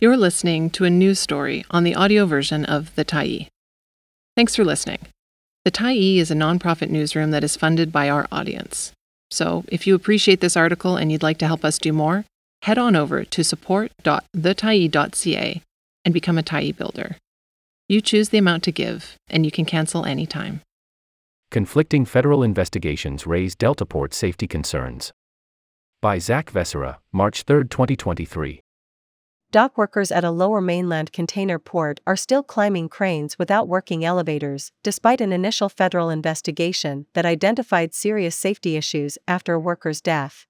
You're listening to a news story on the audio version of The Tyee. Thanks for listening. The Tyee is a nonprofit newsroom that is funded by our audience. So, if you appreciate this article and you'd like to help us do more, head on over to support.thetyee.ca and become a Tyee builder. You choose the amount to give, and you can cancel anytime. Conflicting federal investigations raise Deltaport safety concerns. By Zak Vescera, March 3, 2023. Dock workers at a lower mainland container port are still climbing cranes without working elevators, despite an initial federal investigation that identified serious safety issues after a worker's death.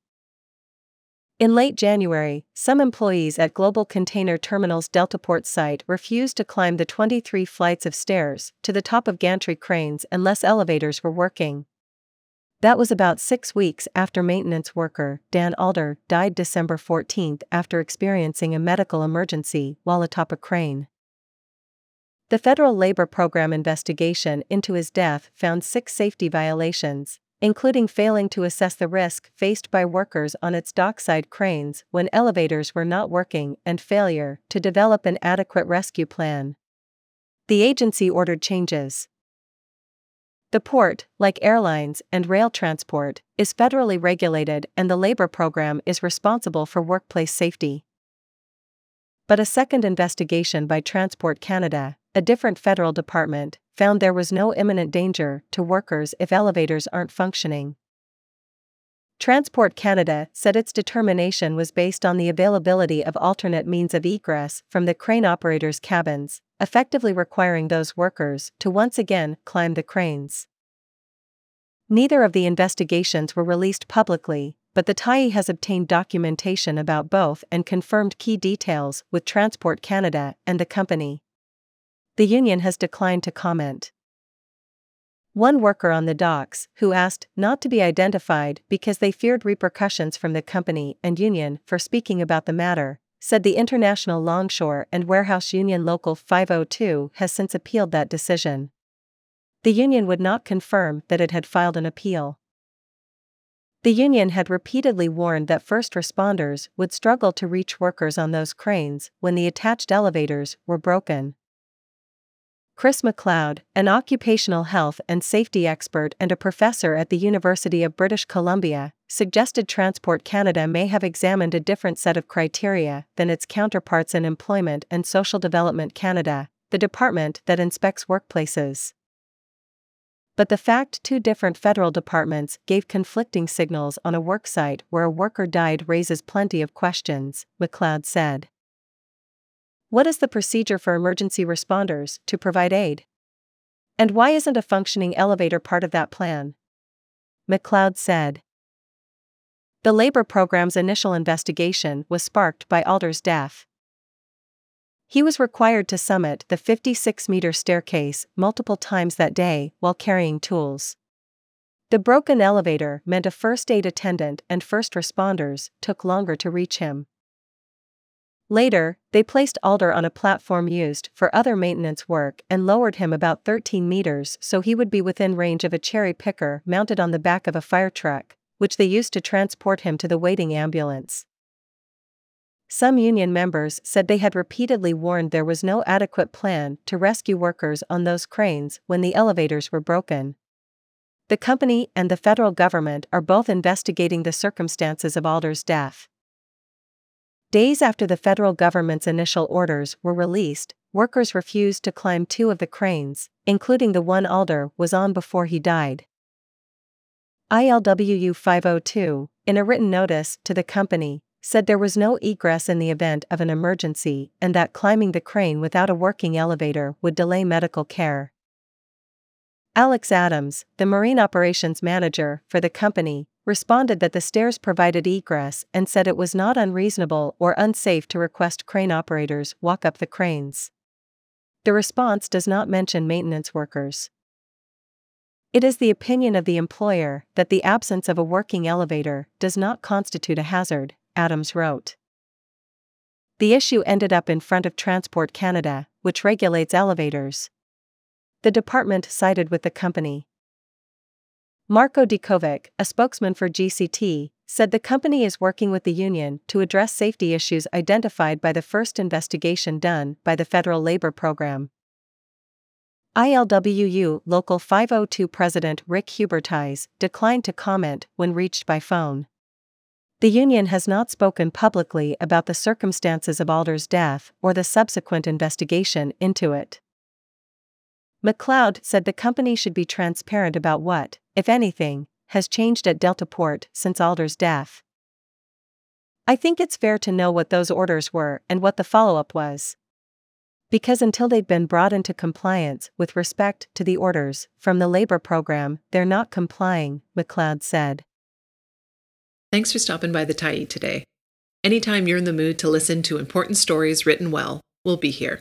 In late January, some employees at Global Container Terminal's Deltaport site refused to climb the 23 flights of stairs to the top of gantry cranes unless elevators were working. That was about six weeks after maintenance worker Dan Alder died December 14 after experiencing a medical emergency while atop a crane. The Federal Labor Program investigation into his death found six safety violations, including failing to assess the risk faced by workers on its dockside cranes when elevators were not working and failure to develop an adequate rescue plan. The agency ordered changes. The port, like airlines and rail transport, is federally regulated and the labor program is responsible for workplace safety. But a second investigation by Transport Canada, a different federal department, found there was no imminent danger to workers if elevators aren't functioning. Transport Canada said its determination was based on the availability of alternate means of egress from the crane operators' cabins, effectively requiring those workers to once again climb the cranes. Neither of the investigations were released publicly, but the Tyee has obtained documentation about both and confirmed key details with Transport Canada and the company. The union has declined to comment. One worker on the docks, who asked not to be identified because they feared repercussions from the company and union for speaking about the matter, said the International Longshore and Warehouse Union Local 502 has since appealed that decision. The union would not confirm that it had filed an appeal. The union had repeatedly warned that first responders would struggle to reach workers on those cranes when the attached elevators were broken. Chris McLeod, an occupational health and safety expert and a professor at the University of British Columbia, suggested Transport Canada may have examined a different set of criteria than its counterparts in Employment and Social Development Canada, the department that inspects workplaces. But the fact two different federal departments gave conflicting signals on a worksite where a worker died raises plenty of questions, McLeod said. What is the procedure for emergency responders to provide aid? And why isn't a functioning elevator part of that plan? McLeod said. The labor program's initial investigation was sparked by Alder's death. He was required to summit the 56 meter staircase multiple times that day while carrying tools. The broken elevator meant a first aid attendant and first responders took longer to reach him. Later, they placed Alder on a platform used for other maintenance work and lowered him about 13 meters so he would be within range of a cherry picker mounted on the back of a fire truck, which they used to transport him to the waiting ambulance. Some union members said they had repeatedly warned there was no adequate plan to rescue workers on those cranes when the elevators were broken. The company and the federal government are both investigating the circumstances of Alder's death. Days after the federal government's initial orders were released, workers refused to climb two of the cranes, including the one Alder was on before he died. ILWU 502, in a written notice to the company, said there was no egress in the event of an emergency and that climbing the crane without a working elevator would delay medical care. Alex Adams, the marine operations manager for the company, responded that the stairs provided egress and said it was not unreasonable or unsafe to request crane operators walk up the cranes. The response does not mention maintenance workers. It is the opinion of the employer that the absence of a working elevator does not constitute a hazard, Adams wrote. The issue ended up in front of Transport Canada, which regulates elevators. The department sided with the company. Marko Dekovic, a spokesman for GCT, said the company is working with the union to address safety issues identified by the first investigation done by the Federal Labor Program. ILWU Local 502 President Rick Hubertise declined to comment when reached by phone. The union has not spoken publicly about the circumstances of Alder's death or the subsequent investigation into it. McLeod said the company should be transparent about what, if anything, has changed at Deltaport since Alder's death. I think it's fair to know what those orders were and what the follow up was. Because until they've been brought into compliance with respect to the orders from the labor program, they're not complying, McLeod said. Thanks for stopping by the Tyee today. Anytime you're in the mood to listen to important stories written well, we'll be here.